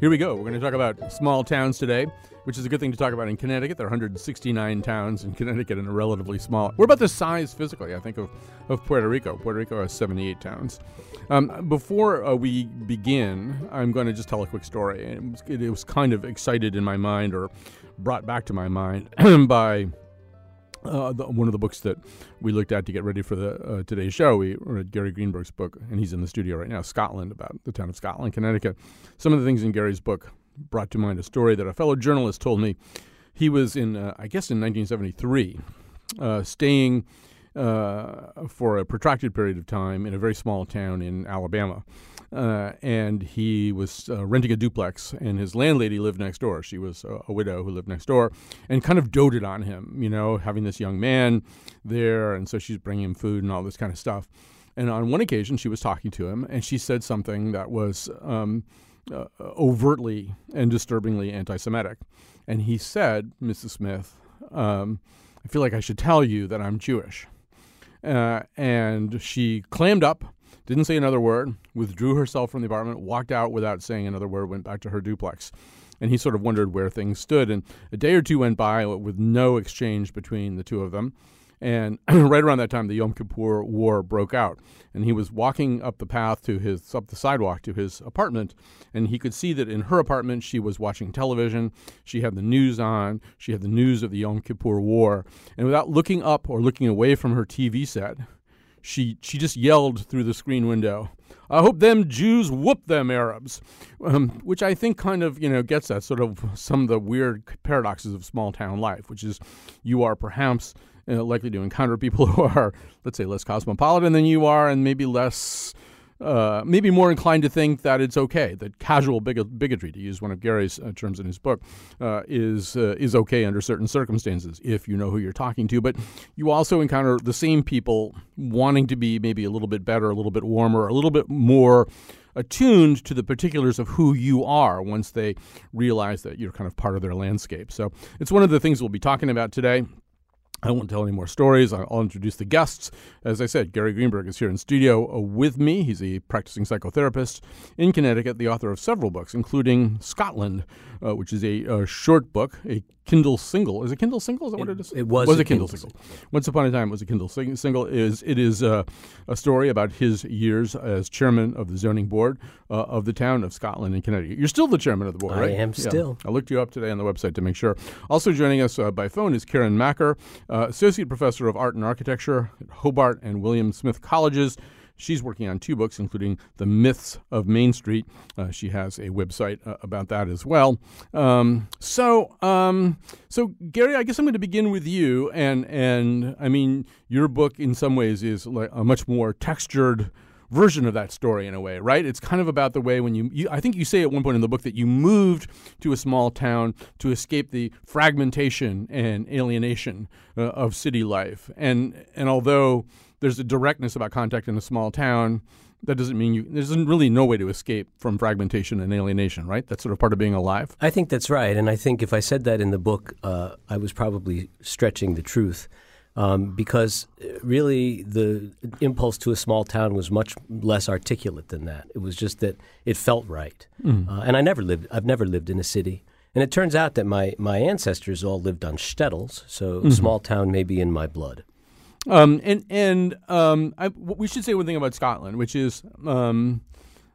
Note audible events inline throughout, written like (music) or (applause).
Here we go. We're going to talk about small towns today, which is a good thing to talk about in Connecticut. There are 169 towns in Connecticut and a relatively small. We're about the size physically, I think, of, of Puerto Rico. Puerto Rico has 78 towns. Um, before uh, we begin, I'm going to just tell a quick story. It was, it was kind of excited in my mind or brought back to my mind (clears throat) by uh, the, one of the books that we looked at to get ready for the uh, today's show, we read Gary Greenberg's book, and he's in the studio right now, Scotland, about the town of Scotland, Connecticut. Some of the things in Gary's book brought to mind a story that a fellow journalist told me. He was in, uh, I guess, in 1973, uh, staying uh, for a protracted period of time in a very small town in Alabama. Uh, and he was uh, renting a duplex, and his landlady lived next door. She was a, a, widow who lived next door, and kind of doted on him, you know, having this young man there, and so she's bringing him food and all this kind of stuff. And on one occasion, she was talking to him, and she said something that was um, uh, overtly and disturbingly anti-Semitic. And he said, "Mrs. Smith, um, I feel like I should tell you that I'm Jewish." Uh, and she clammed up didn't say another word, withdrew herself from the apartment, walked out without saying another word, went back to her duplex. And he sort of wondered where things stood. And a day or two went by with no exchange between the two of them. And (clears throat) right around that time, the Yom Kippur War broke out, and he was walking up the path to his up the sidewalk to his apartment, and he could see that in her apartment she was watching television. She had the news on. She had the news of the Yom Kippur War, and without looking up or looking away from her TV set, she she just yelled through the screen window. I hope them Jews whoop them Arabs, um, which I think kind of you know gets at sort of some of the weird paradoxes of small town life, which is you are perhaps uh, likely to encounter people (laughs) who are let's say less cosmopolitan than you are, and maybe less uh, maybe more inclined to think that it's okay, that casual big- bigotry, to use one of Gary's uh, terms in his book, uh, is uh, is okay under certain circumstances if you know who you're talking to. But you also encounter the same people wanting to be maybe a little bit better, a little bit warmer, a little bit more attuned to the particulars of who you are once they realize that you're kind of part of their landscape. So it's one of the things we'll be talking about today. I won't tell any more stories. I'll introduce the guests. As I said, Gary Greenberg is here in studio uh, with me. He's a practicing psychotherapist in Connecticut, the author of several books, including Scotland, uh, which is a, a, short book, a Kindle single. Is it Kindle single? Is that it, what it is? It was, was a, Kindle, Kindle single. single. Once upon a time, it was a Kindle sing- single. It is it is uh, a story about his years as chairman of the zoning board uh, of the town of Scotland in Connecticut. You're still the chairman of the board, I right? am yeah. still. I looked you up today on the website to make sure. Also joining us uh, by phone is Karen Makker, uh, associate professor of art and architecture at Hobart and William Smith Colleges. She's working on two books, including The Myths of Main Street. Uh, she has a website uh, about that as well. Um, so, um, so Gary, I guess I'm going to begin with you, and and I mean, your book in some ways is like a much more textured version of that story in a way, right? It's kind of about the way when you, you, I think you say at one point in the book that you moved to a small town to escape the fragmentation and alienation uh, of city life. And and although there's a directness about contact in a small town, that doesn't mean you there's really no way to escape from fragmentation and alienation, right? That's sort of part of being alive. I think that's right, and I think if I said that in the book, uh, I was probably stretching the truth um, because uh, really the impulse to a small town was much less articulate than that. It was just that it felt right, mm. uh, and I never lived. I've never lived in a city, and it turns out that my my ancestors all lived on shtetls, so mm-hmm. small town may be in my blood. Um, and and um, I, we should say one thing about Scotland, which is um,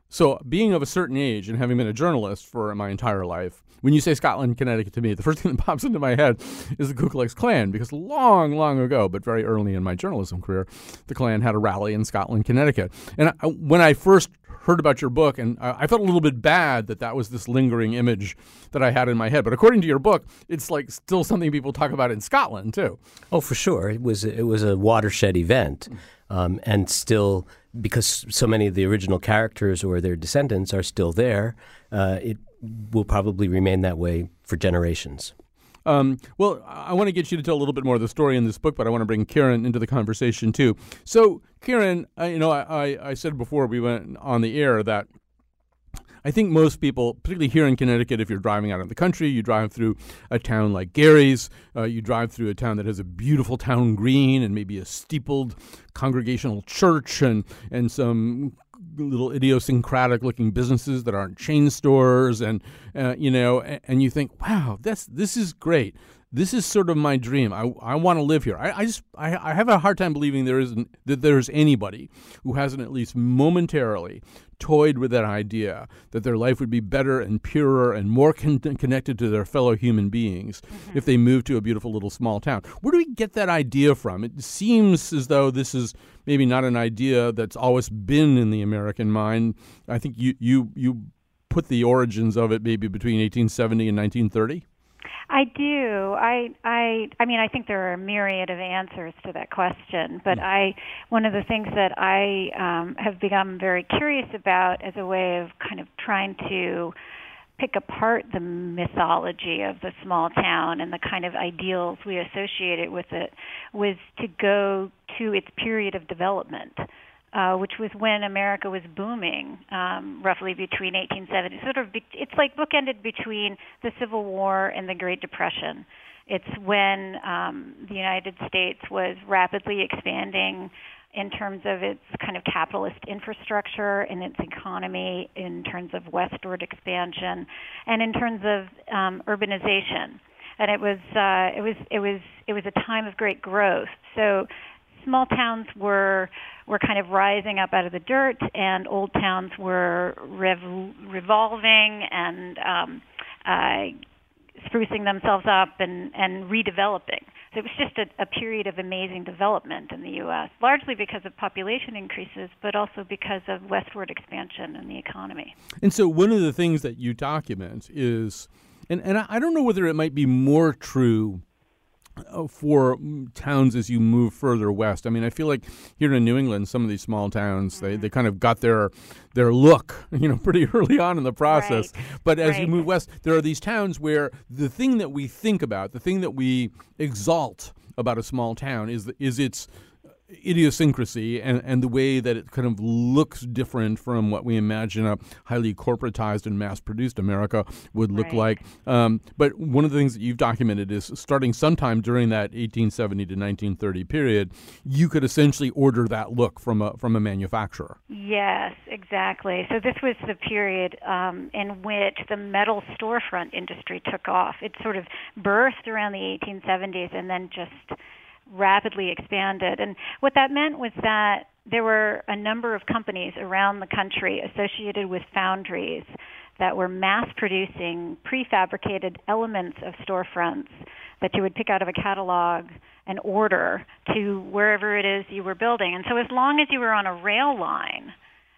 so being of a certain age and having been a journalist for my entire life, when you say Scotland, Connecticut to me, the (laughs) first thing that pops into my head is the Ku Klux Klan, because long, long ago, but very early in my journalism career, the Klan had a rally in Scotland, Connecticut. And I, when I first heard about your book, and I, I, felt a little bit bad that that was this lingering image that I had in my head. But according to your book, it's like still something people talk about in Scotland too. Oh, for sure, it was it was a watershed event, um, and still because so many of the original characters or their descendants are still there, uh, it will probably remain that way for generations. Um, well, I want to get you to tell a little bit more of the story in this book, but I want to bring Karen into the conversation too. So, Karen, uh, you know, I, I said before we went on the air that I think most people, particularly here in Connecticut, if you're driving out of the country, you drive through a town like Gary's, uh, you drive through a town that has a beautiful town green and maybe a steepled congregational church and, and some little idiosyncratic looking businesses that aren't chain stores, and uh, you know, and, and you think, wow, that's this is great this is sort of my dream. I, I want to live here. I, I just I, I have a hard time believing there isn't that there's anybody who hasn't at least momentarily toyed with that idea that their life would be better and purer and more con- connected to their fellow human beings mm-hmm. if they moved to a beautiful little small town. Where do we get that idea from? It seems as though this is maybe not an idea that's always been in the American mind. I think you you you put the origins of it maybe between 1870 and 1930. I do. I I I mean I think there are a myriad of answers to that question, but mm. I one of the things that I um, have become very curious about as a way of kind of trying to pick apart the mythology of the small town and the kind of ideals we associated with it was to go to its period of development uh, which was when America was booming, um, roughly between 1870. Sort of, be- it's like bookended between the Civil War and the Great Depression. It's when um, the United States was rapidly expanding in terms of its kind of capitalist infrastructure and its economy, in terms of westward expansion, and in terms of um, urbanization. And it was uh, it was it was it was a time of great growth. So small towns were were kind of rising up out of the dirt, and old towns were rev- revolving and um, uh, sprucing themselves up and, and redeveloping. So it was just a, a period of amazing development in the U.S., largely because of population increases, but also because of westward expansion in the economy. And so one of the things that you document is, and, and I don't know whether it might be more true for towns as you move further west. I mean, I feel like here in New England, some of these small towns mm-hmm. they, they kind of got their their look, (laughs) you know, pretty early on in the process. Right. But as right. you move west, there are these towns where the thing that we think about, the thing that we exalt about a small town is is its idiosyncrasy and, and the way that it kind of looks different from what we imagine a highly corporatized and mass produced America would look right. like. Um, but one of the things that you've documented is starting sometime during that 1870 to 1930 period, you could essentially order that look from a, from a manufacturer. Yes, exactly. So this was the period um, in which the metal storefront industry took off. It sort of birthed around the 1870s and then just rapidly expanded. And what that meant was that there were a number of companies around the country associated with foundries that were mass producing prefabricated elements of storefronts that you would pick out of a catalog and order to wherever it is you were building. And so as long as you were on a rail line,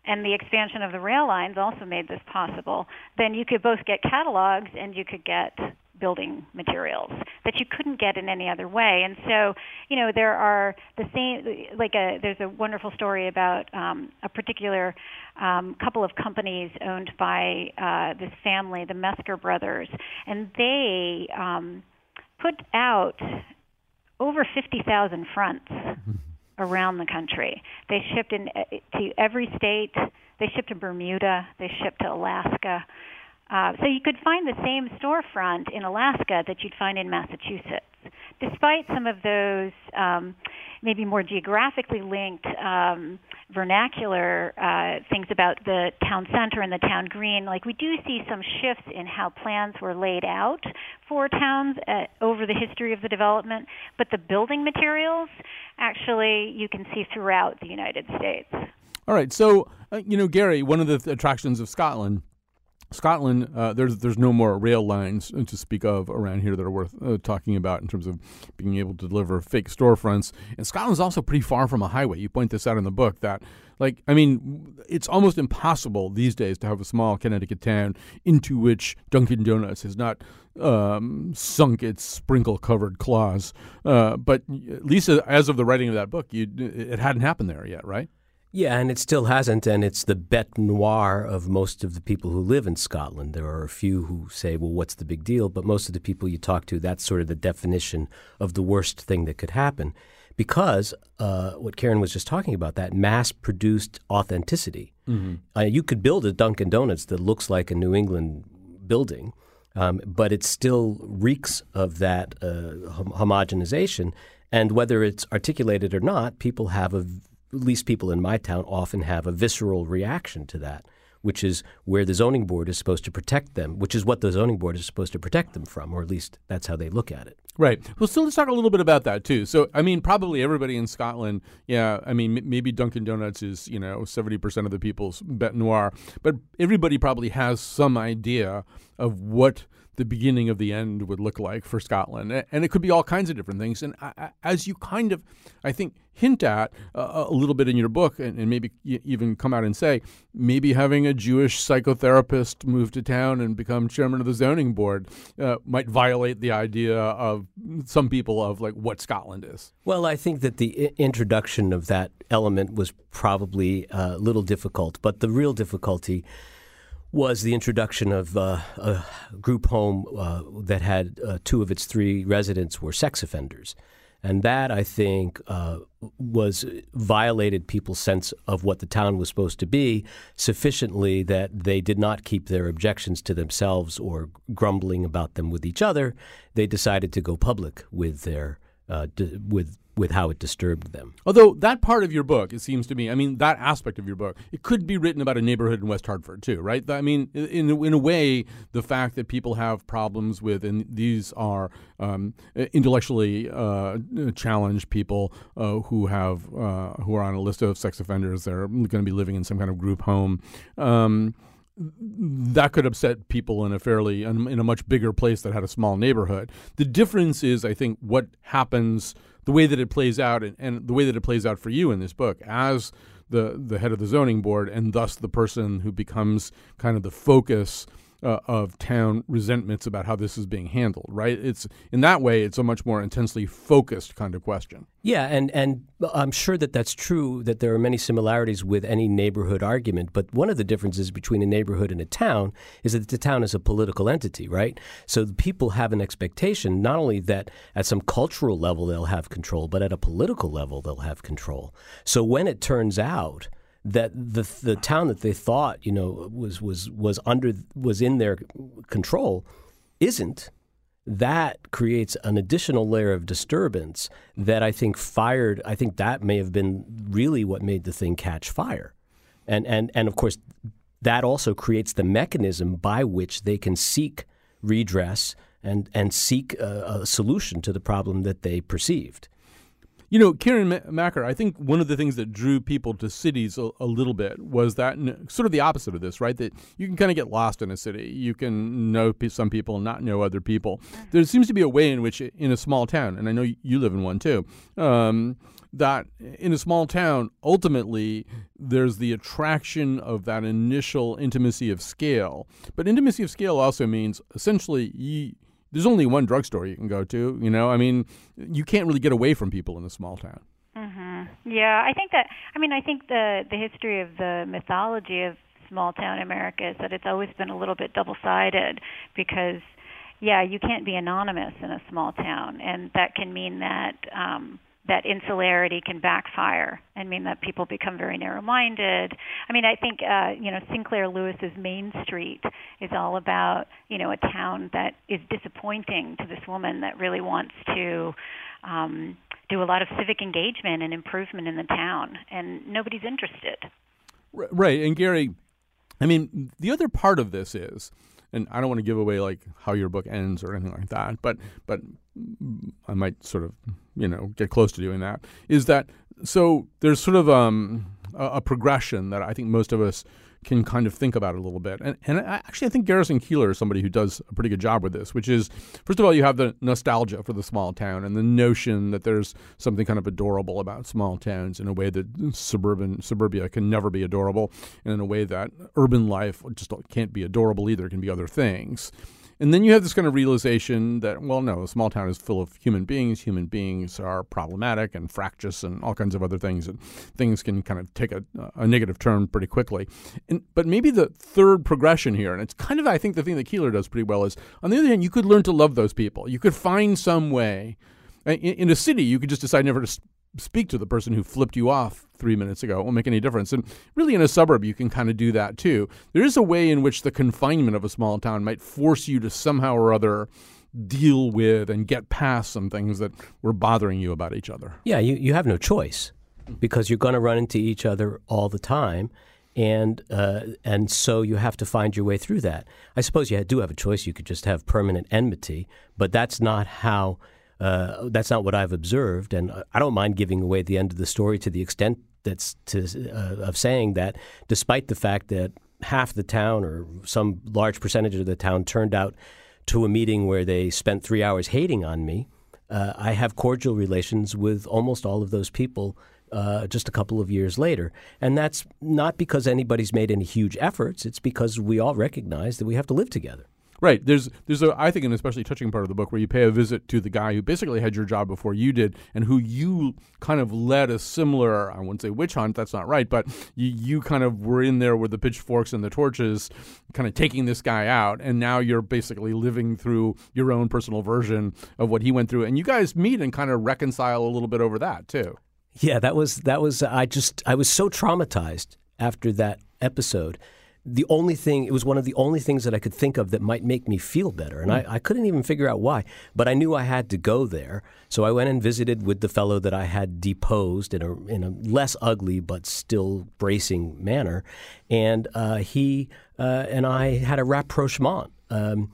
and the expansion of the rail lines also made this possible, then you could both get catalogs and you could get building materials that you couldn't get in any other way. And so, you know, there are the same like a there's a wonderful story about um, a particular um, couple of companies owned by uh, this family, the Mesker brothers, and they um, put out over 50,000 fronts (laughs) around the country. They shipped in uh, to every state. They shipped to Bermuda. They shipped to Alaska. Uh, so you could find the same storefront in Alaska that you'd find in Massachusetts, despite some of those um, maybe more geographically linked um, vernacular uh, things about the town center and the town green. Like we do see some shifts in how plans were laid out for towns uh, over the history of the development, but the building materials actually you can see throughout the United States. All right, so uh, you know, Gary, one of the attractions of Scotland Scotland, uh, there's there's no more rail lines to speak of around here that are worth uh, talking about in terms of being able to deliver fake storefronts. And Scotland's also pretty far from a highway. You point this out in the book that, like, I mean, it's almost impossible these days to have a small Connecticut town into which Dunkin' Donuts has not um, sunk its sprinkle-covered claws. Uh, but at least as of the writing of that book, you it hadn't happened there yet, right? Yeah, and it still hasn't, and it's the bête noire of most of the people who live in Scotland. There are a few who say, well, what's the big deal? But most of the people you talk to, that's sort of the definition of the worst thing that could happen. Because uh, what Karen was just talking about, that mass produced authenticity. Mm-hmm. Uh, you could build a Dunkin' Donuts that looks like a New England building, um, but it still reeks of that uh, homogenization. And whether it's articulated or not, people have a least people in my town often have a visceral reaction to that which is where the zoning board is supposed to protect them, which is what the zoning board is supposed to protect them from, or at least that's how they look at it. Right. Well, so let's talk a little bit about that too. So, I mean, probably everybody in Scotland, yeah. I mean, m- maybe Dunkin' Donuts is you know seventy percent of the people's bête noire, but everybody probably has some idea of what the beginning of the end would look like for Scotland. And it could be all kinds of different things. And as you kind of, I think, hint at uh, a little bit in your book, and, maybe even come out and say, maybe having a Jewish psychotherapist move to town and become chairman of the zoning board uh, might violate the idea of some people of like what Scotland is. Well, I think that the introduction of that element was probably uh, a little difficult, but the real difficulty was the introduction of uh, a group home uh, that had uh, two of its three residents were sex offenders. And that, I think, uh, was violated people's sense of what the town was supposed to be sufficiently that they did not keep their objections to themselves or grumbling about them with each other. They decided to go public with their uh, d- with with how it disturbed them. Although that part of your book, it seems to me, I mean, that aspect of your book, it could be written about a neighborhood in West Hartford too, right? I mean, in in a way, the fact that people have problems with, and these are um, intellectually uh, challenged people uh, who have uh, who are on a list of sex offenders, they're going to be living in some kind of group home. Um, that could upset people in a fairly in a much bigger place that had a small neighborhood. The difference is, I think, what happens the way that it plays out and, and the way that it plays out for you in this book as the the head of the zoning board and thus the person who becomes kind of the focus uh, of town resentments about how this is being handled, right? It's in that way, it's a much more intensely focused kind of question. Yeah, and and I'm sure that that's true. That there are many similarities with any neighborhood argument, but one of the differences between a neighborhood and a town is that the town is a political entity, right? So people have an expectation not only that at some cultural level they'll have control, but at a political level they'll have control. So when it turns out that the the town that they thought you know was was was under was in their control isn't. That creates an additional layer of disturbance that I think fired I think that may have been really what made the thing catch fire. And and and of course that also creates the mechanism by which they can seek redress and and seek a, a solution to the problem that they perceived you know, Karen Makker, I think one of the things that drew people to cities a, a little bit was that sort of the opposite of this, right? That you can kind of get lost in a city. You can know some people and not know other people. There seems to be a way in which, in a small town, and I know you live in one too, um, that in a small town, ultimately, there's the attraction of that initial intimacy of scale. But intimacy of scale also means essentially you there's only one drugstore you can go to. You know, I mean, you can't really get away from people in a small town. Mm-hmm. Yeah, I think that. I mean, I think the the history of the mythology of small town America is that it's always been a little bit double sided because, yeah, you can't be anonymous in a small town, and that can mean that. um that insularity can backfire and mean that people become very narrow-minded. I mean, I think uh, you know Sinclair Lewis's Main Street is all about you know a town that is disappointing to this woman that really wants to um, do a lot of civic engagement and improvement in the town, and nobody's interested. Right, and Gary, I mean, the other part of this is and I don't want to give away like how your book ends or anything like that, but but I might sort of you know get close to doing that. Is that so? There's sort of um, a, a progression that I think most of us can kind of think about a little bit. And, and I, actually, I think Garrison Keillor is somebody who does a pretty good job with this, which is, first of all, you have the nostalgia for the small town and the notion that there's something kind of adorable about small towns in a way that suburban suburbia can never be adorable, and in a way that urban life just can't be adorable either. It can be other things. And then you have this kind of realization that, well, no, a small town is full of human beings. Human beings are problematic and fractious and all kinds of other things. And things can kind of take a, a negative turn pretty quickly. And, but maybe the third progression here, and it's kind of, I think, the thing that Keillor does pretty well is, on the other hand, you could learn to love those people. You could find some way. Uh, in, in a city, you could just decide never to speak to the person who flipped you off three minutes ago. It won't make any difference. And really, in a suburb, you can kind of do that too. There is a way in which the confinement of a small town might force you to somehow or other deal with and get past some things that were bothering you about each other. Yeah, you, you have no choice. because you're going to run into each other all the time. And uh, and so you have to find your way through that. I suppose you do have a choice. You could just have permanent enmity, but that's not how uh, that's not what I've observed. And I don't mind giving away the end of the story to the extent that's to, uh, of saying that, despite the fact that half the town or some large percentage of the town turned out to a meeting where they spent three hours hating on me, uh, I have cordial relations with almost all of those people uh, just a couple of years later. And that's not because anybody's made any huge efforts, it's because we all recognize that we have to live together. Right. There's there's a I think an especially touching part of the book where you pay a visit to the guy who basically had your job before you did and who you kind of led a similar I wouldn't say witch hunt, that's not right, but you, you kind of were in there with the pitchforks and the torches, kind of taking this guy out, and now you're basically living through your own personal version of what he went through. And you guys meet and kind of reconcile a little bit over that too. Yeah, that was that was I just I was so traumatized after that episode. The only thing it was one of the only things that I could think of that might make me feel better, and I, I couldn't even figure out why. But I knew I had to go there, so I went and visited with the fellow that I had deposed in a in a less ugly but still bracing manner, and uh, he uh, and I had a rapprochement, um,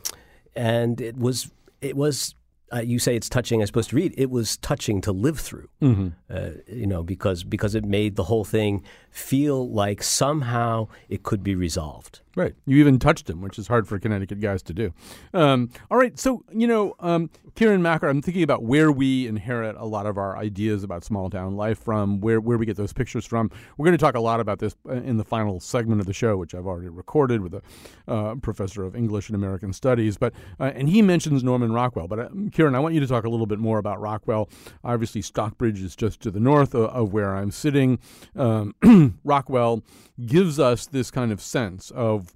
and it was it was uh, you say it's touching. I'm supposed to read. It was touching to live through, mm-hmm. uh, you know, because because it made the whole thing feel like somehow it could be resolved. Right. You even touched him, which is hard for Connecticut guys to do. Um, all right. So, you know, um, Kirin Makker, I'm thinking about where we inherit a lot of our ideas about small town life from, where, where we get those pictures from. We're going to talk a lot about this uh, in the final segment of the show, which I've already recorded with a uh, professor of English and American Studies. But uh, And he mentions Norman Rockwell. But, uh, Kirin, I want you to talk a little bit more about Rockwell. Obviously, Stockbridge is just to the north of, of where I'm sitting. Um, (clears throat) Rockwell gives us this kind of sense of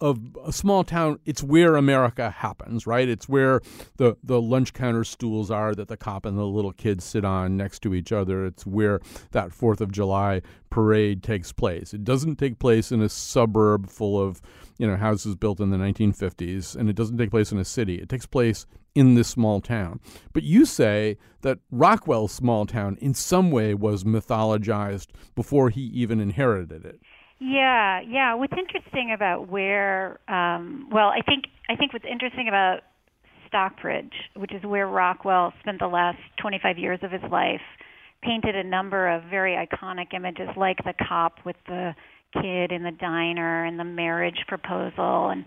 of a small town, it's where America happens, right? It's where the, the lunch counter stools are that the cop and the little kids sit on next to each other. It's where that Fourth of July parade takes place. It doesn't take place in a suburb full of, you know, houses built in the 1950s, and it doesn't take place in a city. It takes place in this small town. But you say that Rockwell's small town in some way was mythologized before he even inherited it. Yeah, yeah. What's interesting about where, um, well, I think I think what's interesting about Stockbridge, which is where Rockwell spent the last 25 years of his life, painted a number of very iconic images, like the cop with the kid in the diner and the marriage proposal and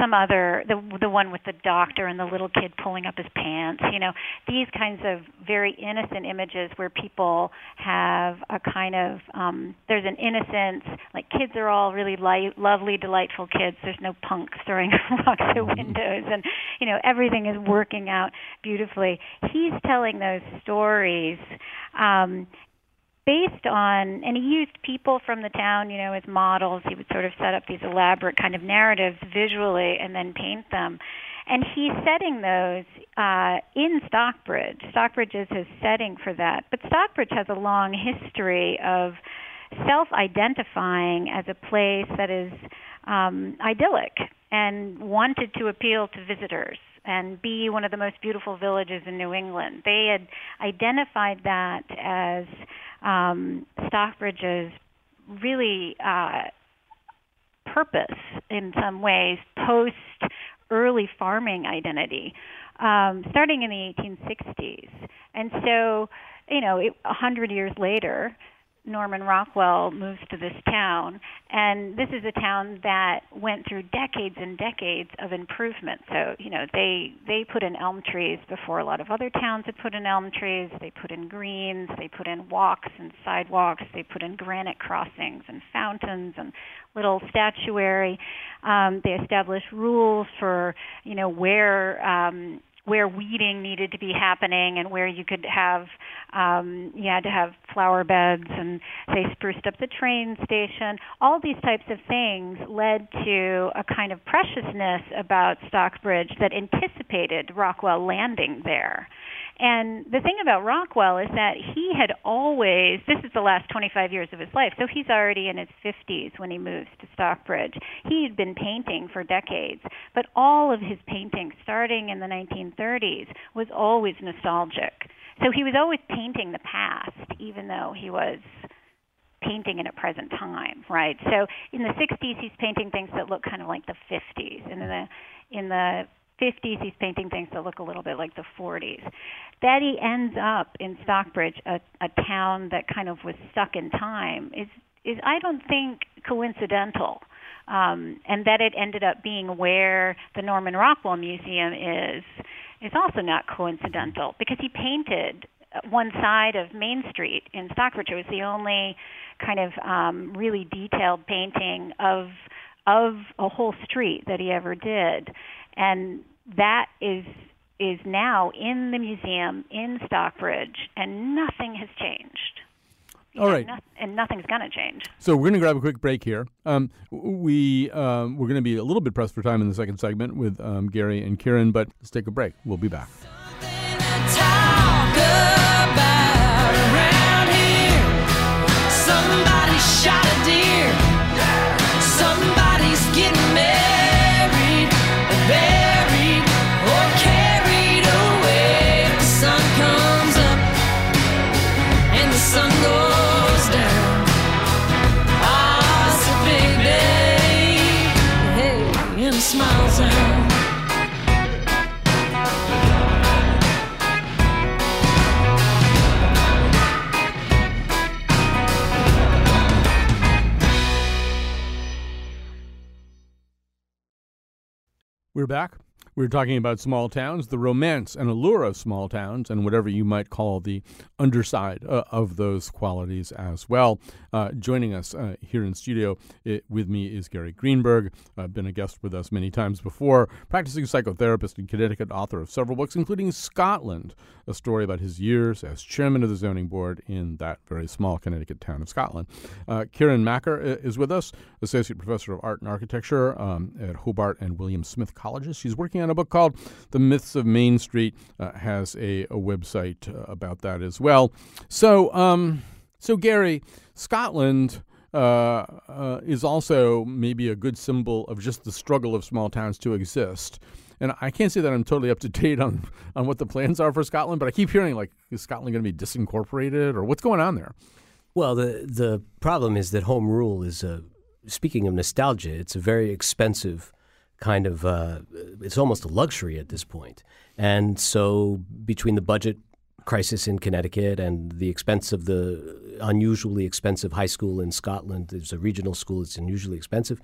some other the the one with the doctor and the little kid pulling up his pants you know these kinds of very innocent images where people have a kind of um there's an innocence like kids are all really light lovely delightful kids there's no punks throwing (laughs) rocks at mm-hmm. windows and you know everything is working out beautifully he's telling those stories um based on, and he used people from the town, you know, as models. He would sort of set up these elaborate kind of narratives visually and then paint them. And he's setting those uh, in Stockbridge. Stockbridge is his setting for that. But Stockbridge has a long history of self identifying as a place that is um, idyllic and wanted to appeal to visitors and be one of the most beautiful villages in New England. They had identified that as um, Stockbridge's really uh, purpose in some ways post early farming identity, um, starting in the 1860s. And so, you know, a hundred years later, Norman Rockwell moves to this town, and this is a town that went through decades and decades of improvement. So, you know, they they put in elm trees before a lot of other towns had put in elm trees. They put in greens, they put in walks and sidewalks, they put in granite crossings and fountains and little statuary. Um, they established rules for, you know, where um, where weeding needed to be happening and where you could have um, you had to have flower beds and they spruced up the train station. All these types of things led to a kind of preciousness about Stockbridge that anticipated Rockwell landing there. And the thing about Rockwell is that he had always, this is the last 25 years of his life, so he's already in his 50s when he moves to Stockbridge. He had been painting for decades, but all of his painting, starting in the 1930s, was always nostalgic. So he was always painting the past, even though he was painting in a present time, right? So in the 60s, he's painting things that look kind of like the 50s, and in the in the 50s, he's painting things that look a little bit like the 40s. That he ends up in Stockbridge, a, a town that kind of was stuck in time, is is I don't think coincidental. Um, and that it ended up being where the Norman Rockwell Museum is is also not coincidental because he painted one side of Main Street in Stockbridge. It was the only kind of um, really detailed painting of of a whole street that he ever did, and that is is now in the museum in Stockbridge, and nothing has changed. All right. And, and nothing's going to change. So we're going to grab a quick break here. Um, we um, we're going to be a little bit pressed for time in the second segment with um, Gary and Kirin, but let's take a break. We'll be back. We're back. We're talking about small towns, the romance and allure of small towns, and whatever you might call the underside uh, of those qualities as well. Uh, joining us uh, here in studio it, with me is Gary Greenberg. Uh, been a guest with us many times before, practicing psychotherapist in Connecticut, author of several books, including Scotland, a story about his years as chairman of the zoning board in that very small Connecticut town of Scotland. Uh, Kirin Makker uh, is with us, associate professor of art and architecture um, at Hobart and William Smith Colleges. She's working on a book called The Myths of Main Street, uh, has a, a website uh, about that as well. So, um, so Gary, Scotland. Uh, uh, is also maybe a good symbol of just the struggle of small towns to exist. And I can't say that I'm totally up to date on, on what the plans are for Scotland, but I keep hearing like, is Scotland going to be disincorporated or what's going on there? Well, the the problem is that home rule is a speaking of nostalgia, it's a very expensive kind of uh, it's almost a luxury at this point. And so between the budget crisis in Connecticut and the expense of the unusually expensive high school in Scotland, there's a regional school that's unusually expensive.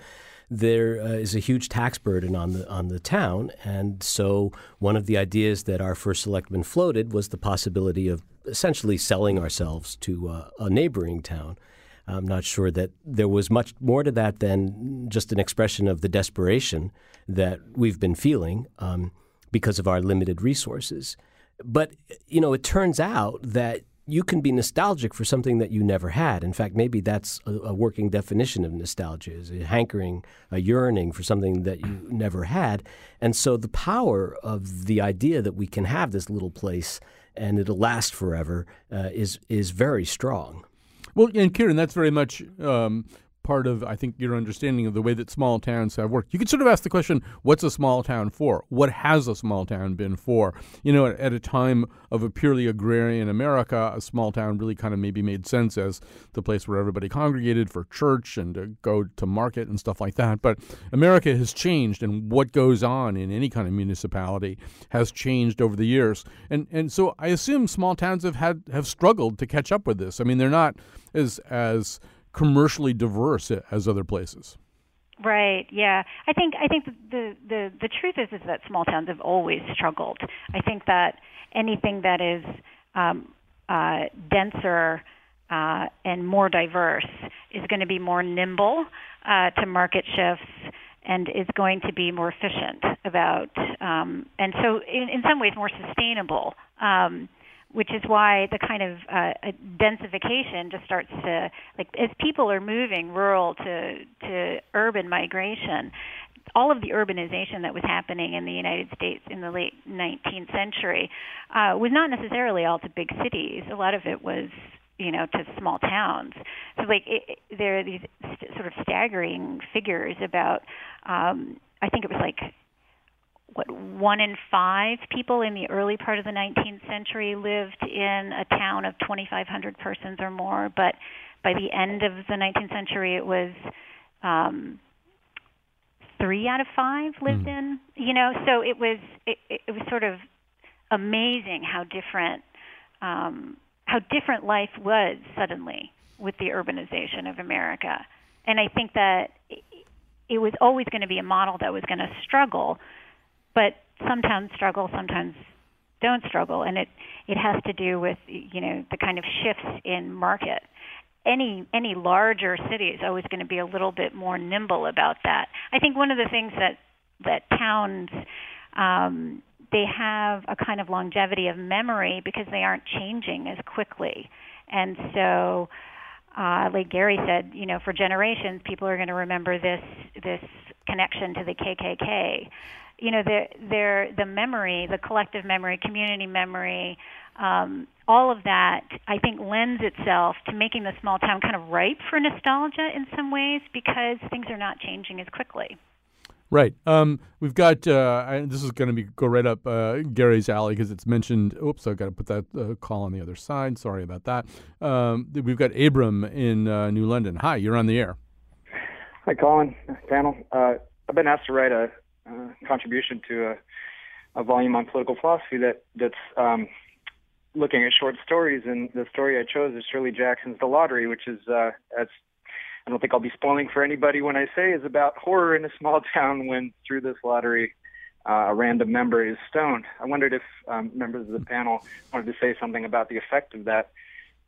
There uh, is a huge tax burden on the on the town, and so one of the ideas that our first selectman floated was the possibility of essentially selling ourselves to uh, a neighboring town. I'm not sure that there was much more to that than just an expression of the desperation that we've been feeling um, because of our limited resources. But, you know, it turns out that you can be nostalgic for something that you never had. In fact, maybe that's a, a, working definition of nostalgia is a hankering, a yearning for something that you never had. And so the power of the idea that we can have this little place and it'll last forever uh, is is very strong. Well, and Kirin, that's very much um, part of, I think, your understanding of the way that small towns have worked. You could sort of ask the question, what's a small town for? What has a small town been for? You know, at, at a time of a purely agrarian America, a small town really kind of maybe made sense as the place where everybody congregated for church and to go to market and stuff like that. But America has changed, and what goes on in any kind of municipality has changed over the years. And and so I assume small towns have had have struggled to catch up with this. I mean, they're not as as commercially diverse as other places. Right. Yeah. I think I think the the the truth is is that small towns have always struggled. I think that anything that is um, uh, denser uh, and more diverse is going to be more nimble uh, to market shifts and is going to be more efficient about um, and so in, in some ways more sustainable. Um, which is why the kind of uh, densification just starts to like as people are moving rural to to urban migration all of the urbanization that was happening in the United States in the late 19th century uh, was not necessarily all to big cities. A lot of it was, you know, to small towns. So, like, it, there are these st- sort of staggering figures about. Um, I think it was like what one in five people in the early part of the 19th century lived in a town of 2,500 persons or more, but by the end of the 19th century, it was um, three out of five lived mm. in. You know, so it was it, it was sort of amazing how different um, how different life was suddenly with the urbanization of America. And I think that it was always going to be a model that was going to struggle, but sometimes struggle, sometimes don't struggle, and it it has to do with you know the kind of shifts in market. Any any larger city is always going to be a little bit more nimble about that. I think one of the things that that towns um, they have a kind of longevity of memory because they aren't changing as quickly, and so uh, like Gary said, you know, for generations, people are going to remember this this connection to the KKK. You know, the their the memory, the collective memory, community memory, um, all of that, I think, lends itself to making the small town kind of ripe for nostalgia in some ways because things are not changing as quickly. Right. Um, we've got. Uh, this is going to be go right up uh, Gary's alley because it's mentioned. Oops, I've got to put that uh, call on the other side. Sorry about that. Um, we've got Abram in uh, New London. Hi, you're on the air. Hi, Colin, panel. Uh, I've been asked to write a contribution to a, a, volume on political philosophy that that's um, looking at short stories, and the story I chose is Shirley Jackson's The Lottery, which is uh, as I don't think I'll be spoiling for anybody when I say is about horror in a small (laughs) town when through this lottery uh, a random member is stoned. I wondered if um, members of the panel wanted to say something about the effect of that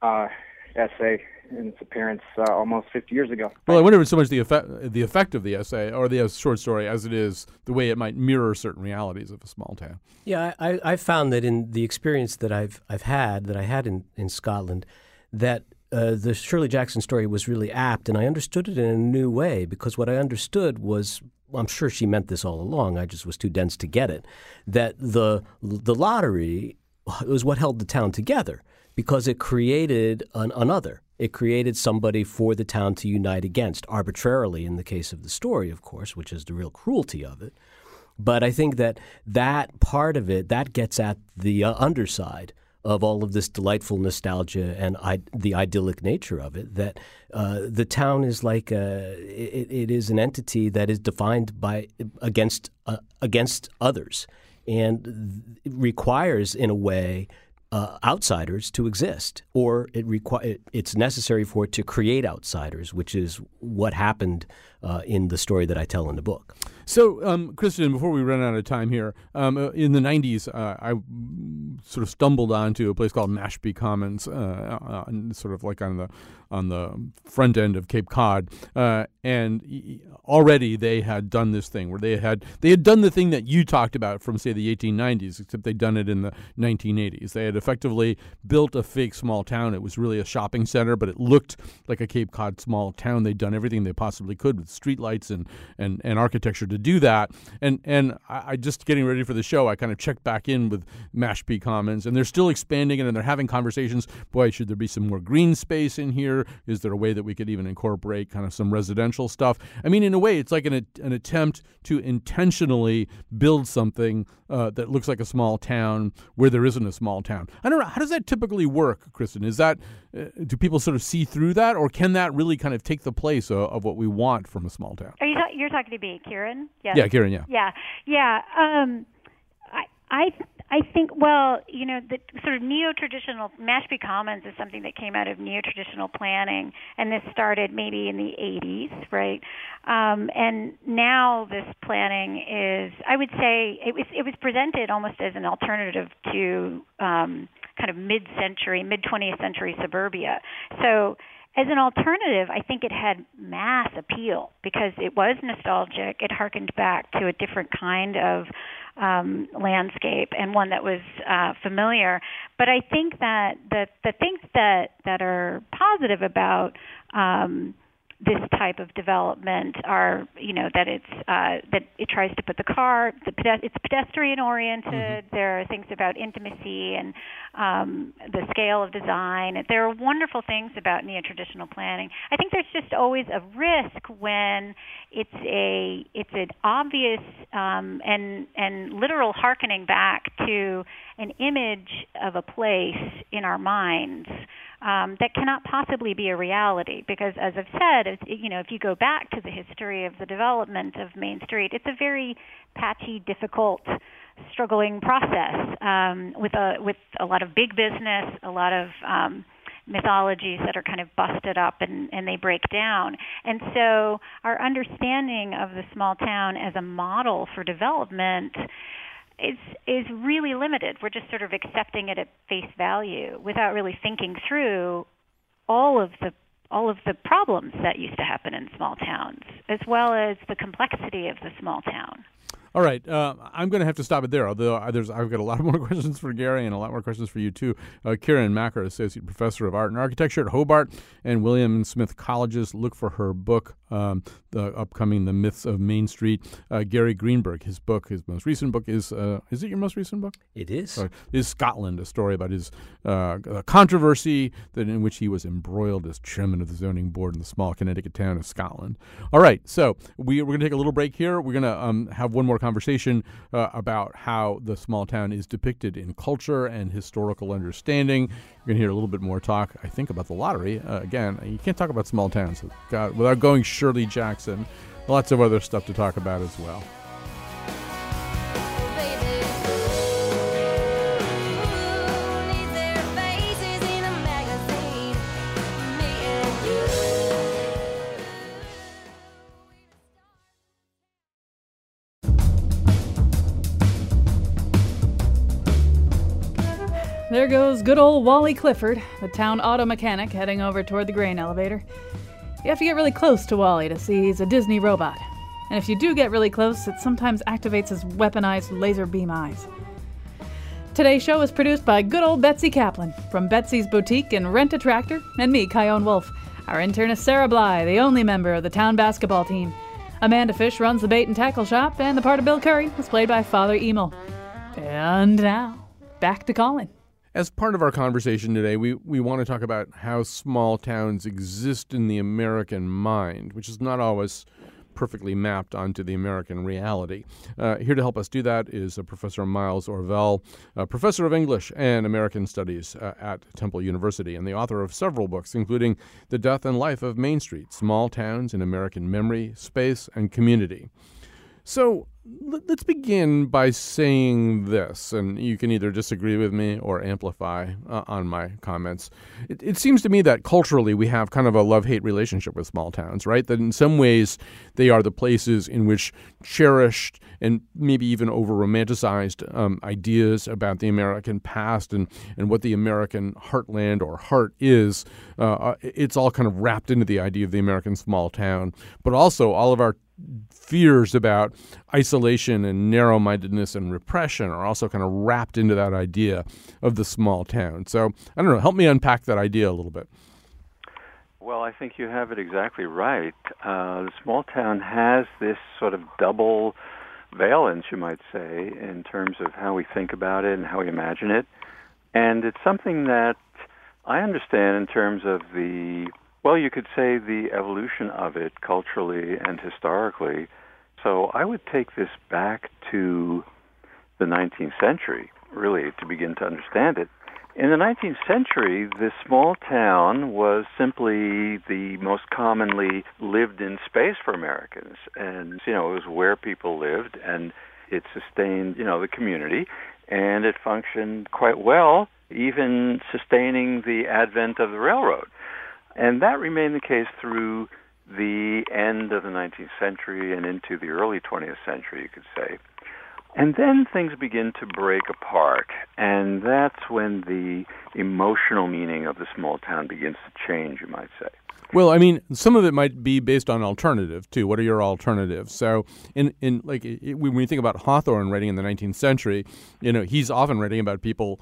uh, essay in its appearance uh, almost 50 years ago. Well, I wonder if it's so much the effect, the effect of the essay or the short story as it is the way it might mirror certain realities of a small town. Yeah, I, I found that in the experience that I've I've had that I had in, in Scotland, that uh, the Shirley Jackson story was really apt, and I understood it in a new way because what I understood was I'm sure she meant this all along. I just was too dense to get it. That the the lottery was what held the town together because it created an, another. It created somebody for the town to unite against arbitrarily. In the case of the story, of course, which is the real cruelty of it. But I think that that part of it that gets at the uh, underside of all of this delightful nostalgia and I, the idyllic nature of it that uh, the town is like a, it, it is an entity that is defined by against uh, against others and requires in a way uh, outsiders to exist, or it requ- it's necessary for it to create outsiders, which is what happened uh, in the story that I tell in the book. So, um, before we run out of time here, um, uh, in the 90s, uh, I sort of stumbled onto a place called Mashpee Commons, uh, uh sort of like on the on the front end of Cape Cod, uh, and already they had done this thing where they had they had done the thing that you talked about from say the 1890s, except they'd done it in the 1980s. They had effectively built a fake small town. It was really a shopping center, but it looked like a Cape Cod small town. They'd done everything they possibly could with streetlights and and and architecture to do that. And and I, I just getting ready for the show, I kind of checked back in with Mashpee Commons, and they're still expanding it, and they're having conversations. Boy, should there be some more green space in here? Is there a way that we could even incorporate kind of some residential stuff? I mean, in a way, it's like an an attempt to intentionally build something uh, that looks like a small town where there isn't a small town. I don't know how does that typically work, Kristen. Is that do people sort of see through that, or can that really kind of take the place of, of what we want from a small town? Are you ta- you're talking to me, Kirin? Yes. Yeah, Kirin. Yeah. Yeah, yeah. Um, I I I think, well, you know, the sort of neo-traditional Mashpee Commons is something that came out of neo-traditional planning, and this started maybe in the 80s, right? Um, and now this planning is, I would say, it was it was presented almost as an alternative to um, kind of mid-century, mid-20th century suburbia. So as an alternative, I think it had mass appeal because it was nostalgic. It harkened back to a different kind of um, landscape and one that was uh, familiar. But I think that the the things that that are positive about um, this type of development are you know that it's uh, that it tries to put the car the it's pedestrian oriented. Mm-hmm. there are things about intimacy and um, the scale of design. There are wonderful things about neo-traditional planning. I think there's just always a risk when it's a it's an obvious um, and and literal harkening back to an image of a place in our minds um, that cannot possibly be a reality because, as I've said, as, you know, if you go back to the history of the development of Main Street, it's a very patchy, difficult, struggling process um, with a with a lot of big business, a lot of um, mythologies that are kind of busted up and, and they break down. And so our understanding of the small town as a model for development is is really limited. We're just sort of accepting it at face value without really thinking through all of the all of the problems that used to happen in small towns, as well as the complexity of the small town. All right, uh, I'm going to have to stop it there. Although there's, I've got a lot (laughs) more questions for Gary and a lot more questions for you too. Uh, Kirin Makker, associate professor of art and architecture at Hobart and William and Smith Colleges. Look for her book, um, the upcoming "The Myths of Main Street." Uh, Gary Greenberg, his book, his most recent book is uh, is it your most recent book? It is. is Scotland, a story about his uh, controversy that in which he was embroiled as chairman of the zoning board in the small Connecticut town of Scotland. All right, so we, we're going to take a little break here. We're going to um, have one more conversation uh, about how the small town is depicted in culture and historical understanding. You're going to hear a little bit more talk, I think, about the lottery. Uh, again, you can't talk about small towns without going Shirley Jackson. Lots of other stuff to talk about as well. There goes good old Wally Clifford, the town auto mechanic, heading over toward the grain elevator. You have to get really close to Wally to see he's a Disney robot. And if you do get really close, it sometimes activates his weaponized laser beam eyes. Today's show is produced by good old Betsy Kaplan from Betsy's Boutique and Rent a Tractor, and me, Chion Wolf. Our intern is Sarah Bly, the only member of the town basketball team. Amanda Fish runs the bait and tackle shop, and the part of Bill Curry is played by Father Emil. And now, back to Colin. As part of our conversation today, we, we want to talk about how small towns exist in the American mind, which is not always perfectly mapped onto the American reality. Uh, here to help us do that is uh, Professor Miles Orvell, professor of English and American Studies uh, at Temple University, and the author of several books, including The Death and Life of Main Street Small Towns in American Memory, Space, and Community. So let's begin by saying this, and you can either disagree with me or amplify uh, on my comments. It, it, seems to me that culturally we have kind of a love hate relationship with small towns, right? That in some ways they are the places in which cherished and maybe even over romanticized um, ideas about the American past and, and what the American heartland or heart is, uh, uh it's all kind of wrapped into the idea of the American small town. But also, all of our fears about isolation and narrow mindedness and repression are also kind of wrapped into that idea of the small town. So, I don't know, help me unpack that idea a little bit. Well, I think you have it exactly right. Uh, the small town has this sort of double valence, you might say, in terms of how we think about it and how we imagine it. And it's something that I understand in terms of the well, you could say the evolution of it culturally and historically. So I would take this back to the 19th century, really, to begin to understand it. In the 19th century, the small town was simply the most commonly lived in space for Americans. And, you know, it was where people lived and it sustained, you know, the community and it functioned quite well, even sustaining the advent of the railroad. And that remained the case through the end of the 19th century and into the early 20th century, you could say. And then things begin to break apart, and that's when the emotional meaning of the small town begins to change, you might say. Well, I mean, some of it might be based on alternative too. What are your alternatives? So, in in like it, when you think about Hawthorne writing in the 19th century, you know, he's often writing about people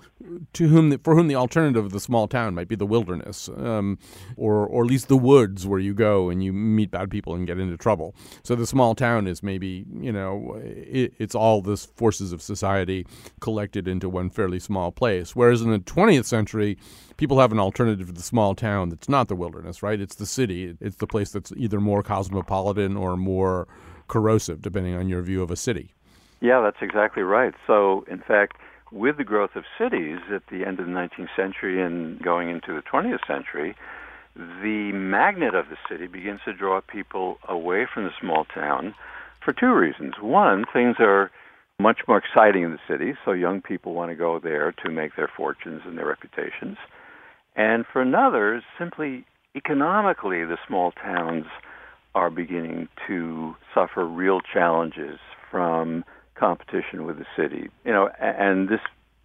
to whom the, for whom the alternative of the small town might be the wilderness, um, or or at least the woods where you go and you meet bad people and get into trouble. So the small town is maybe you know it, it's all the forces of society collected into one fairly small place. Whereas in the 20th century, people have an alternative to the small town that's not the wilderness, right? It's the city. It's the place that's either more cosmopolitan or more corrosive, depending on your view of a city. Yeah, that's exactly right. So, in fact, with the growth of cities at the end of the 19th century and going into the 20th century, the magnet of the city begins to draw people away from the small town for two reasons. One, things are much more exciting in the city, so young people want to go there to make their fortunes and their reputations. And for another, simply economically, the small towns are beginning to suffer real challenges from competition with the city. You know, and this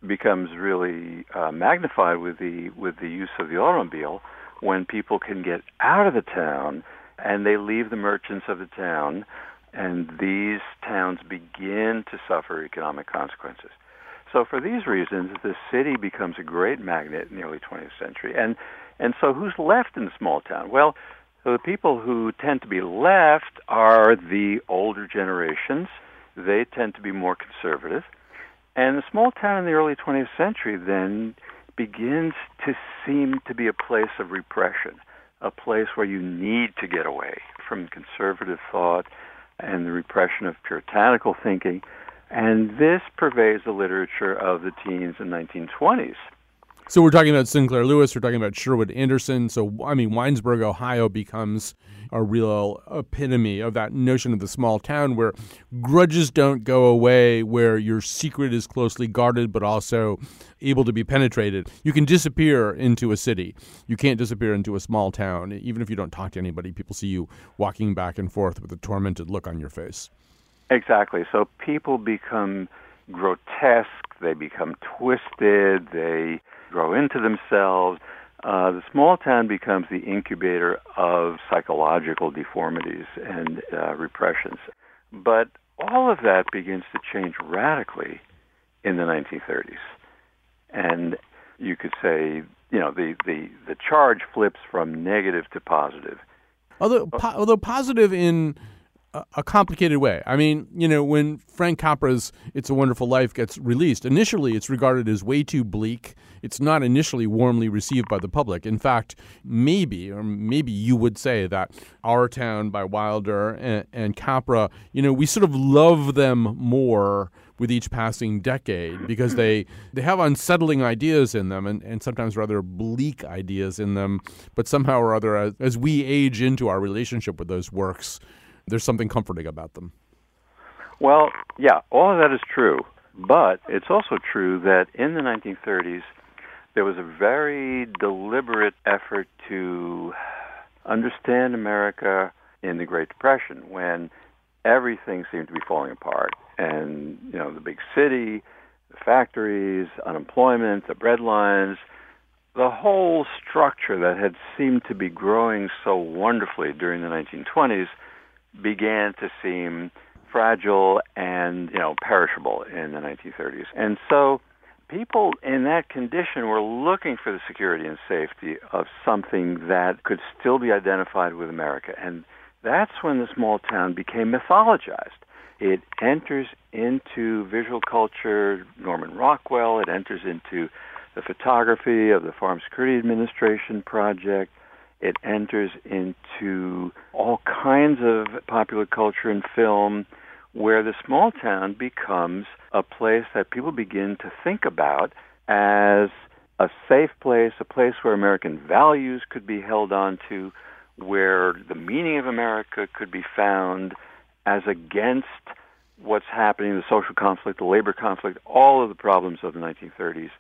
becomes really uh, magnified with the with the use of the automobile when people can get out of the town and they leave the merchants of the town and these towns begin to suffer economic consequences. So for these reasons, the city becomes a great magnet in the early 20th century. And and so who's left in the small town? Well, the people who tend to be left are the older generations. They tend to be more conservative. And the small town in the early 20th century then begins to seem to be a place of repression, a place where you need to get away from conservative thought and the repression of puritanical thinking and this pervades the literature of the teens and 1920s. So we're talking about Sinclair Lewis, we're talking about Sherwood Anderson. So, I mean, Winesburg, Ohio becomes a real epitome of that notion of the small town where grudges don't go away, where your secret is closely guarded but also able to be penetrated. You can disappear into a city. You can't disappear into a small town. Even if you don't talk to anybody, people see you walking back and forth with a tormented look on your face. Exactly. So people become grotesque, they become twisted, they grow into themselves. Uh, the small town becomes the incubator of psychological deformities and uh, repressions. But all of that begins to change radically in the 1930s. And you could say, you know, the, the, the charge flips from negative to positive. Although, po- although positive in a complicated way. I mean, you know, when Frank Capra's It's a Wonderful Life gets released, initially it's regarded as way too bleak. It's not initially warmly received by the public. In fact, maybe, or maybe you would say that Our Town by Wilder and, and Capra, you know, we sort of love them more with each passing decade because they they have unsettling ideas in them and, and sometimes rather bleak ideas in them but somehow or other as, as we age into our relationship with those works there's something comforting about them. Well, yeah, all of that is true. But it's also true that in the 1930s, there was a very deliberate effort to understand America in the Great Depression when everything seemed to be falling apart. And, you know, the big city, the factories, unemployment, the bread lines, the whole structure that had seemed to be growing so wonderfully during the 1920s began to seem fragile and you know perishable in the 1930s. And so people in that condition were looking for the security and safety of something that could still be identified with America. And that's when the small town became mythologized. It enters into visual culture, Norman Rockwell, it enters into the photography of the Farm Security Administration project. It enters into all kinds of popular culture and film where the small town becomes a place that people begin to think about as a safe place, a place where American values could be held on to, where the meaning of America could be found as against what's happening, the social conflict, the labor conflict, all of the problems of the 1930s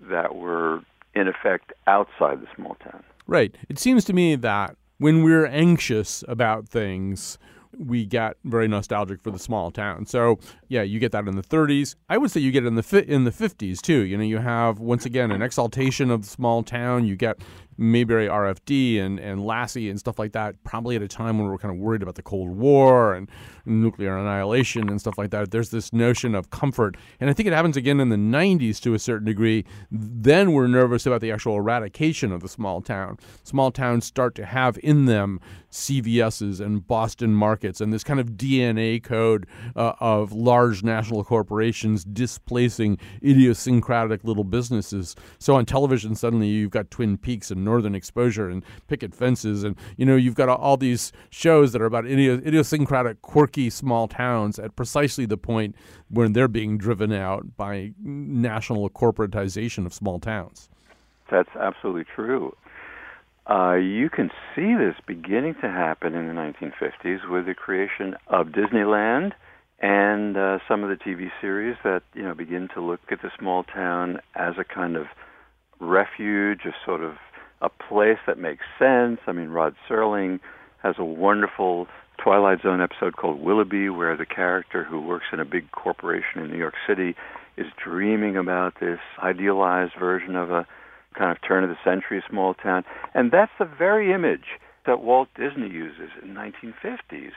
that were in effect outside the small town. Right. It seems to me that when we're anxious about things, we get very nostalgic for the small town. So yeah, you get that in the 30s. I would say you get it in the fi- in the 50s too. You know, you have once again an exaltation of the small town. You get Mayberry RFD and, and Lassie and stuff like that, probably at a time when we are kind of worried about the Cold War and nuclear annihilation and stuff like that. There's this notion of comfort. And I think it happens again in the 90s to a certain degree. Then we're nervous about the actual eradication of the small town. Small towns start to have in them CVS's and Boston markets and this kind of DNA code uh, of large national corporations displacing idiosyncratic little businesses. So on television, suddenly you've got Twin Peaks and Northern Exposure and Picket Fences, and you know you've got all these shows that are about idiosyncratic, quirky small towns at precisely the point when they're being driven out by national corporatization of small towns. That's absolutely true. Uh, you can see this beginning to happen in the 1950s with the creation of Disneyland and uh, some of the TV series that you know begin to look at the small town as a kind of refuge, a sort of a place that makes sense. I mean, Rod Serling has a wonderful Twilight Zone episode called Willoughby, where the character who works in a big corporation in New York City is dreaming about this idealized version of a kind of turn of the century small town. And that's the very image that Walt Disney uses in the 1950s,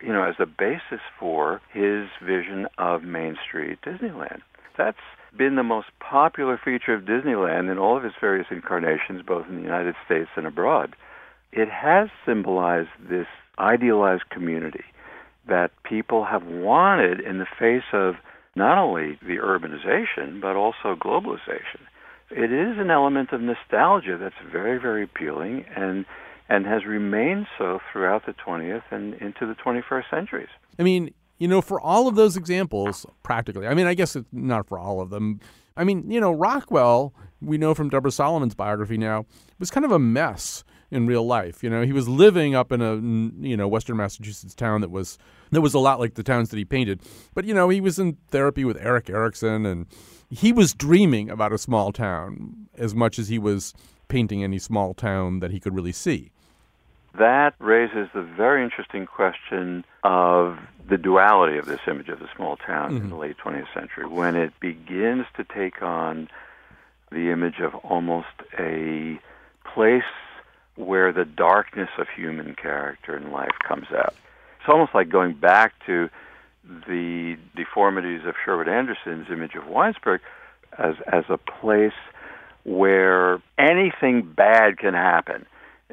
you know, as a basis for his vision of Main Street Disneyland. That's been the most popular feature of Disneyland in all of its various incarnations, both in the United States and abroad. It has symbolized this idealized community that people have wanted in the face of not only the urbanization, but also globalization. It is an element of nostalgia that's very, very appealing and and has remained so throughout the 20th and into the 21st centuries. I mean, you know, for all of those examples, practically, I mean, I guess it's not for all of them. I mean, you know, Rockwell, we know from Deborah Solomon's biography now, was kind of a mess in real life. You know, he was living up in a you know Western Massachusetts town that was that was a lot like the towns that he painted. But you know, he was in therapy with Erik Erikson, and he was dreaming about a small town as much as he was painting any small town that he could really see. That raises the very interesting question of the duality of this image of the small town mm-hmm. in the late 20th century when it begins to take on the image of almost a place where the darkness of human character and life comes out. It's almost like going back to the deformities of Sherwood Anderson's image of Winesburg as as a place where anything bad can happen.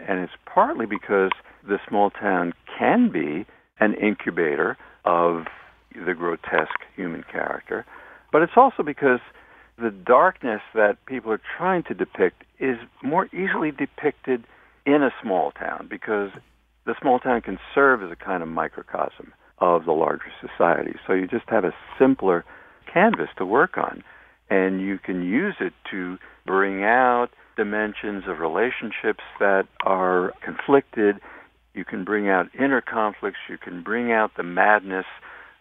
And it's partly because the small town can be an incubator of the grotesque human character. But it's also because the darkness that people are trying to depict is more easily depicted in a small town because the small town can serve as a kind of microcosm of the larger society. So you just have a simpler canvas to work on, and you can use it to bring out dimensions of relationships that are conflicted you can bring out inner conflicts, you can bring out the madness.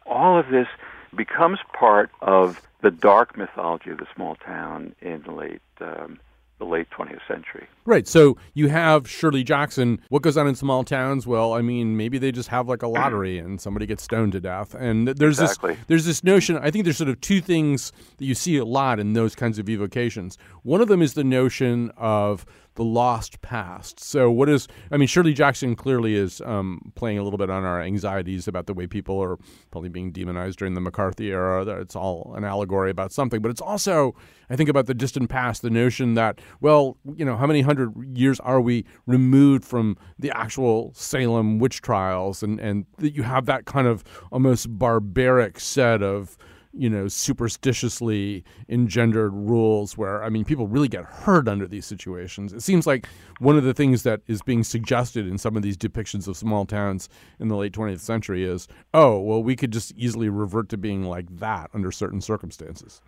All of this becomes part of the dark mythology of the small town in the late um, the late 20th century. Right. So you have Shirley Jackson. What goes on in small towns? Well, I mean, maybe they just have like a lottery and somebody gets stoned to death. And there's exactly. this there's this notion. I think there's sort of two things that you see a lot in those kinds of evocations. One of them is the notion of the lost past. So, what is, I mean, Shirley Jackson clearly is um, playing a little bit on our anxieties about the way people are probably being demonized during the McCarthy era. It's all an allegory about something. But it's also, I think, about the distant past, the notion that, well, you know, how many hundred years are we removed from the actual Salem witch trials? And, and that you have that kind of almost barbaric set of, you know, superstitiously engendered rules where, I mean, people really get hurt under these situations. It seems like one of the things that is being suggested in some of these depictions of small towns in the late 20th century is, oh, well, we could just easily revert to being like that under certain circumstances.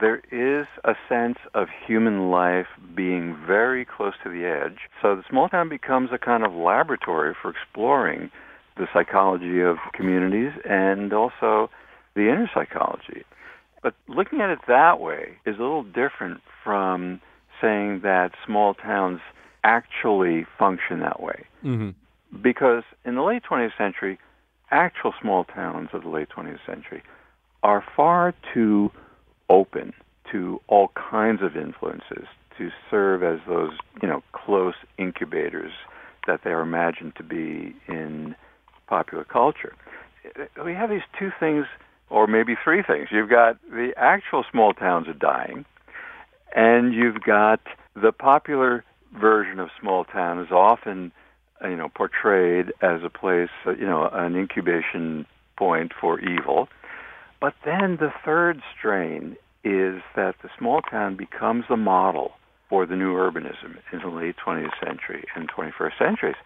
There is a sense of human life being very close to the edge. So the small town becomes a kind of laboratory for exploring the psychology of communities and also the inner psychology. But looking at it that way is a little different from saying that small towns actually function that way. Mm-hmm. Because in the late 20th century, actual small towns of the late 20th century are far too open to all kinds of influences to serve as those, you know, close incubators that they are imagined to be in popular culture. We have these two things, or maybe three things. You've got the actual small towns are dying, and you've got the popular version of small town is often, you know, portrayed as a place, you know, an incubation point for evil. But then the third strain is that the small town becomes the model for the new urbanism in the late 20th century and 21st centuries.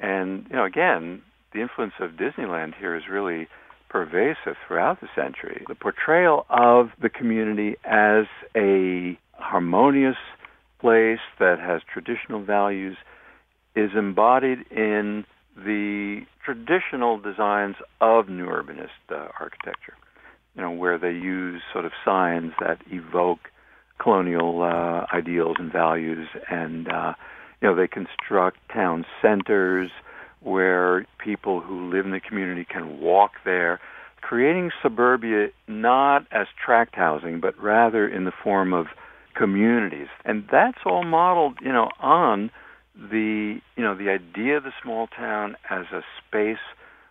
And, you know, again, the influence of Disneyland here is really pervasive throughout the century. The portrayal of the community as a harmonious place that has traditional values is embodied in the traditional designs of new urbanist uh, architecture you know, where they use sort of signs that evoke colonial uh, ideals and values, and uh, you know, they construct town centers where people who live in the community can walk there, creating suburbia not as tract housing, but rather in the form of communities, and that's all modeled, you know, on the you know the idea of the small town as a space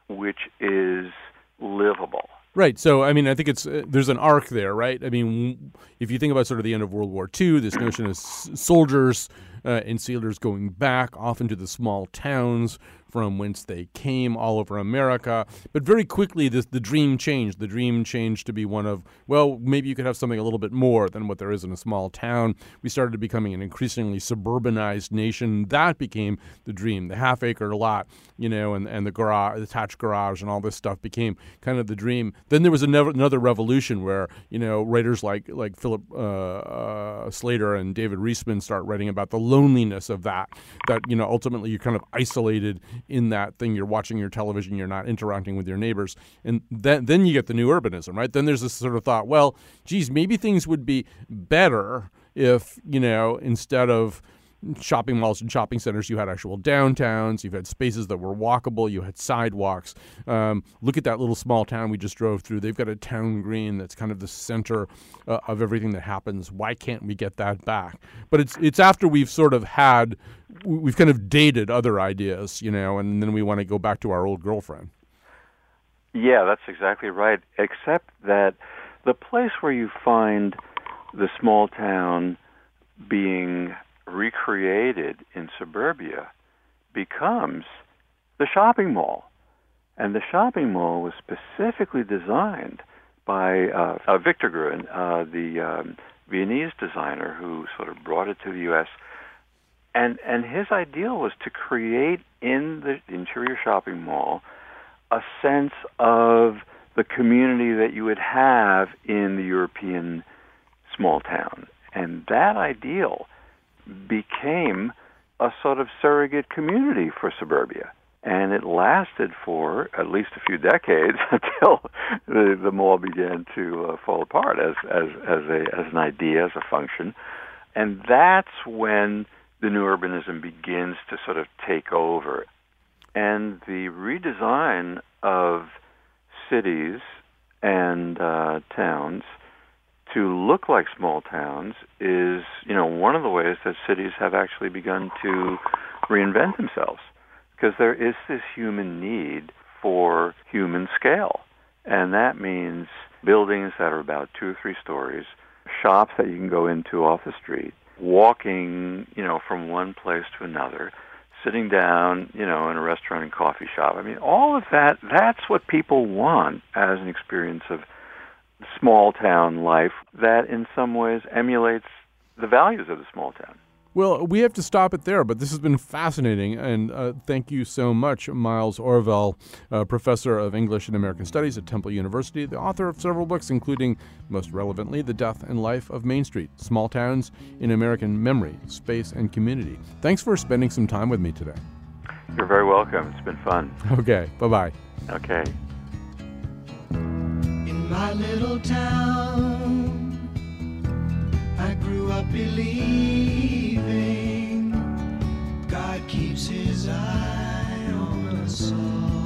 which is livable Right. So, I mean, I think it's uh, there's an arc there, right? I mean, if you think about sort of the end of World War II, this notion of s- soldiers uh, and going back often to the small towns from whence they came all over America. But very quickly, this, the dream changed. The dream changed to be one of, well, maybe you could have something a little bit more than what there is in a small town. We started becoming an increasingly suburbanized nation. That became the dream. The half acre lot, you know, and, and the garage, the attached garage, and all this stuff became kind of the dream. Then there was another, another revolution where, you know, writers like, like Philip uh, uh, Slater and David Riesman start writing about the loneliness of that, that, you know, ultimately you're kind of isolated in that thing. You're watching your television, you're not interacting with your neighbors. And then, then you get the new urbanism, right? Then there's this sort of thought, well, geez, maybe things would be better if, you know, instead of shopping malls and shopping centers. You had actual downtowns. You've had spaces that were walkable. You had sidewalks. Um, look at that little small town we just drove through. They've got a town green that's kind of the center uh, of everything that happens. Why can't we get that back? But it's it's after we've sort of had we've kind of dated other ideas, you know, and then we want to go back to our old girlfriend. Yeah, that's exactly right. Except that the place where you find the small town being recreated in suburbia becomes the shopping mall. And the shopping mall was specifically designed by uh, uh, Victor Gruen, uh, the um, Viennese designer who sort of brought it to the U.S. And and his ideal was to create in the interior shopping mall a sense of the community that you would have in the European small town. And that ideal became a sort of surrogate community for suburbia. And it lasted for at least a few decades (laughs) until the, the mall began to uh, fall apart as, as, as, a, as an idea, as a function. And that's when the new urbanism begins to sort of take over. And the redesign of cities and uh, towns to look like small towns is, you know, one of the ways that cities have actually begun to reinvent themselves because there is this human need for human scale. And that means buildings that are about two or three stories, shops that you can go into off the street, walking, you know, from one place to another, sitting down, you know, in a restaurant and coffee shop. I mean, all of that, that's what people want as an experience of small town life that in some ways emulates the values of the small town. Well, we have to stop it there, but this has been fascinating, and uh, thank you so much, Miles Orvell, uh, professor of English and American Studies at Temple University, the author of several books, including, most relevantly, The Death and Life of Main Street Small Towns in American Memory, Space, and Community. Thanks for spending some time with me today. You're very welcome. It's been fun. Okay, bye bye. Okay. My little town, I grew up believing God keeps his eye on us all.